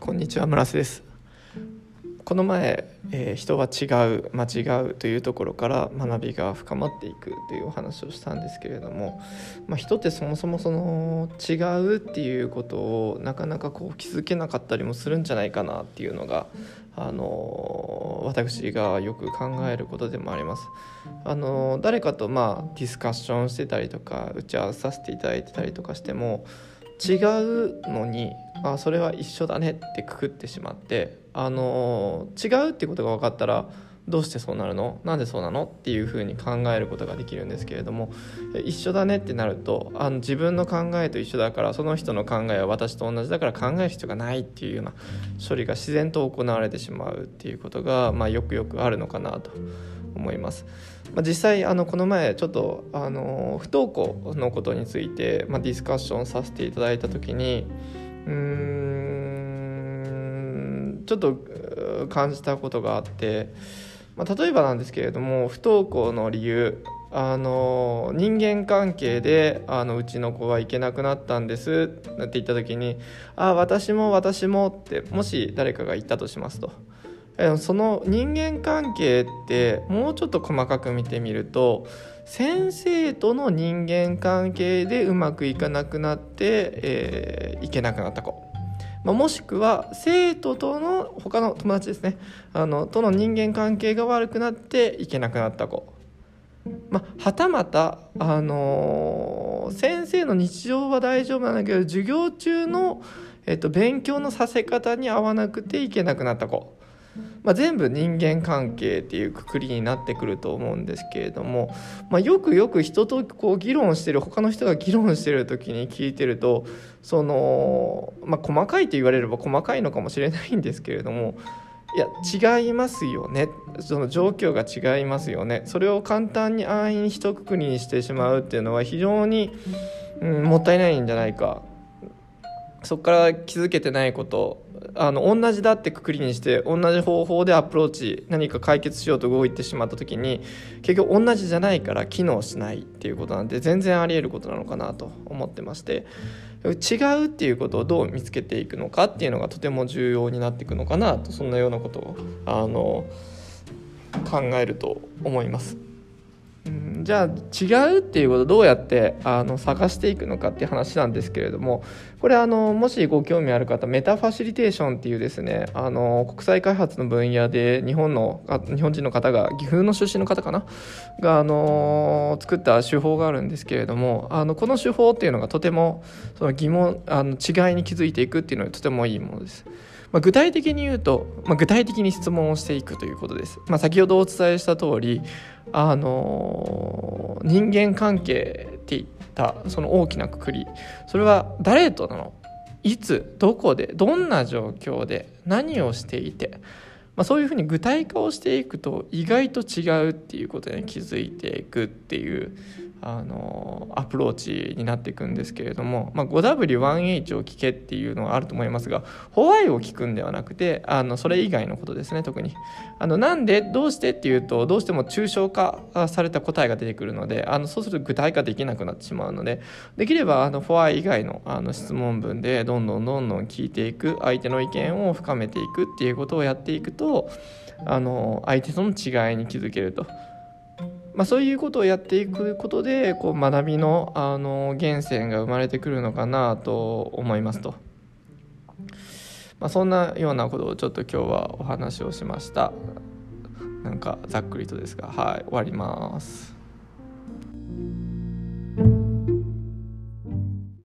こんにちは村瀬ですこの前、えー、人は違う間違うというところから学びが深まっていくというお話をしたんですけれども、まあ、人ってそもそもその違うっていうことをなかなかこう気づけなかったりもするんじゃないかなっていうのがあの私がよく考えることでもあります。あの誰かとまあディスカッションしてたりとか打ち合わせさせていただいてたりとかしても違うのにあそれは一緒だねってくくってしまってあの違うっていうことが分かったらどうしてそうなるの？なんでそうなの？っていうふうに考えることができるんですけれども一緒だねってなるとあの自分の考えと一緒だからその人の考えは私と同じだから考える必要がないっていうような処理が自然と行われてしまうっていうことが、まあ、よくよくあるのかなと思います。まあ、実際あのこの前ちょっとあの不登校のことについて、まあ、ディスカッションさせていただいた時にうーんちょっと感じたことがあって、まあ、例えばなんですけれども不登校の理由あの人間関係であのうちの子は行けなくなったんですって言った時に「あ私も私も」ってもし誰かが言ったとしますと。その人間関係ってもうちょっと細かく見てみると先生との人間関係でうまくいかなくなって、えー、いけなくなった子、まあ、もしくは生徒との他の友達ですね。あのとの人間関係が悪くなっていけなくなった子、まあ、はたまた、あのー、先生の日常は大丈夫なんだけど授業中の、えっと、勉強のさせ方に合わなくていけなくなった子。まあ、全部人間関係っていうくくりになってくると思うんですけれども、まあ、よくよく人とこう議論してる他の人が議論してる時に聞いてるとその、まあ、細かいと言われれば細かいのかもしれないんですけれどもいや違いますよね。その状況が違いますよね。それを簡単に安易に一括りにしてしまうっていうのは非常に、うん、もったいないんじゃないかそこから気づけてないことあの同じだってくくりにして同じ方法でアプローチ何か解決しようと動いてしまった時に結局同じじゃないから機能しないっていうことなんで全然ありえることなのかなと思ってまして違うっていうことをどう見つけていくのかっていうのがとても重要になっていくのかなとそんなようなことをあの考えると思います。じゃあ違うっていうことをどうやってあの探していくのかっていう話なんですけれどもこれあのもしご興味ある方メタファシリテーションっていうですねあの国際開発の分野で日本の日本人の方が岐阜の出身の方かな？があの作った手法があるんですけれどもあのこの手法っていうのがとてもその疑問あの違いに気づいていくっていうのはとてもいいものです。まあ、具体的に言うと、まあ、具体的に質問をしていくということです。まあ、先ほどお伝えした通り、あのー、人間関係っていったその大きなくくり。それは誰となの？いつ？どこで？どんな状況で？何をしていて、まあ、そういうふうに具体化をしていくと意外と違うっていうことに気づいていくっていうあのアプローチになっていくんですけれども、まあ、5W1H を聞けっていうのはあると思いますがホワイを聞くんではなくてあのそれ以外のことですね特にあのなんでどうしてっていうとどうしても抽象化された答えが出てくるのであのそうすると具体化できなくなってしまうのでできればあのフォア以外のあの質問文でどんどんどんどん聞いていく相手の意見を深めていくっていうことをやっていくとあの相手との違いに気づけると。まあ、そういうことをやっていくことでこう学びのあの源泉が生まれてくるのかなと思いますと、まあ、そんなようなことをちょっと今日はお話をしました。なんかざっくりとですがはい終わります。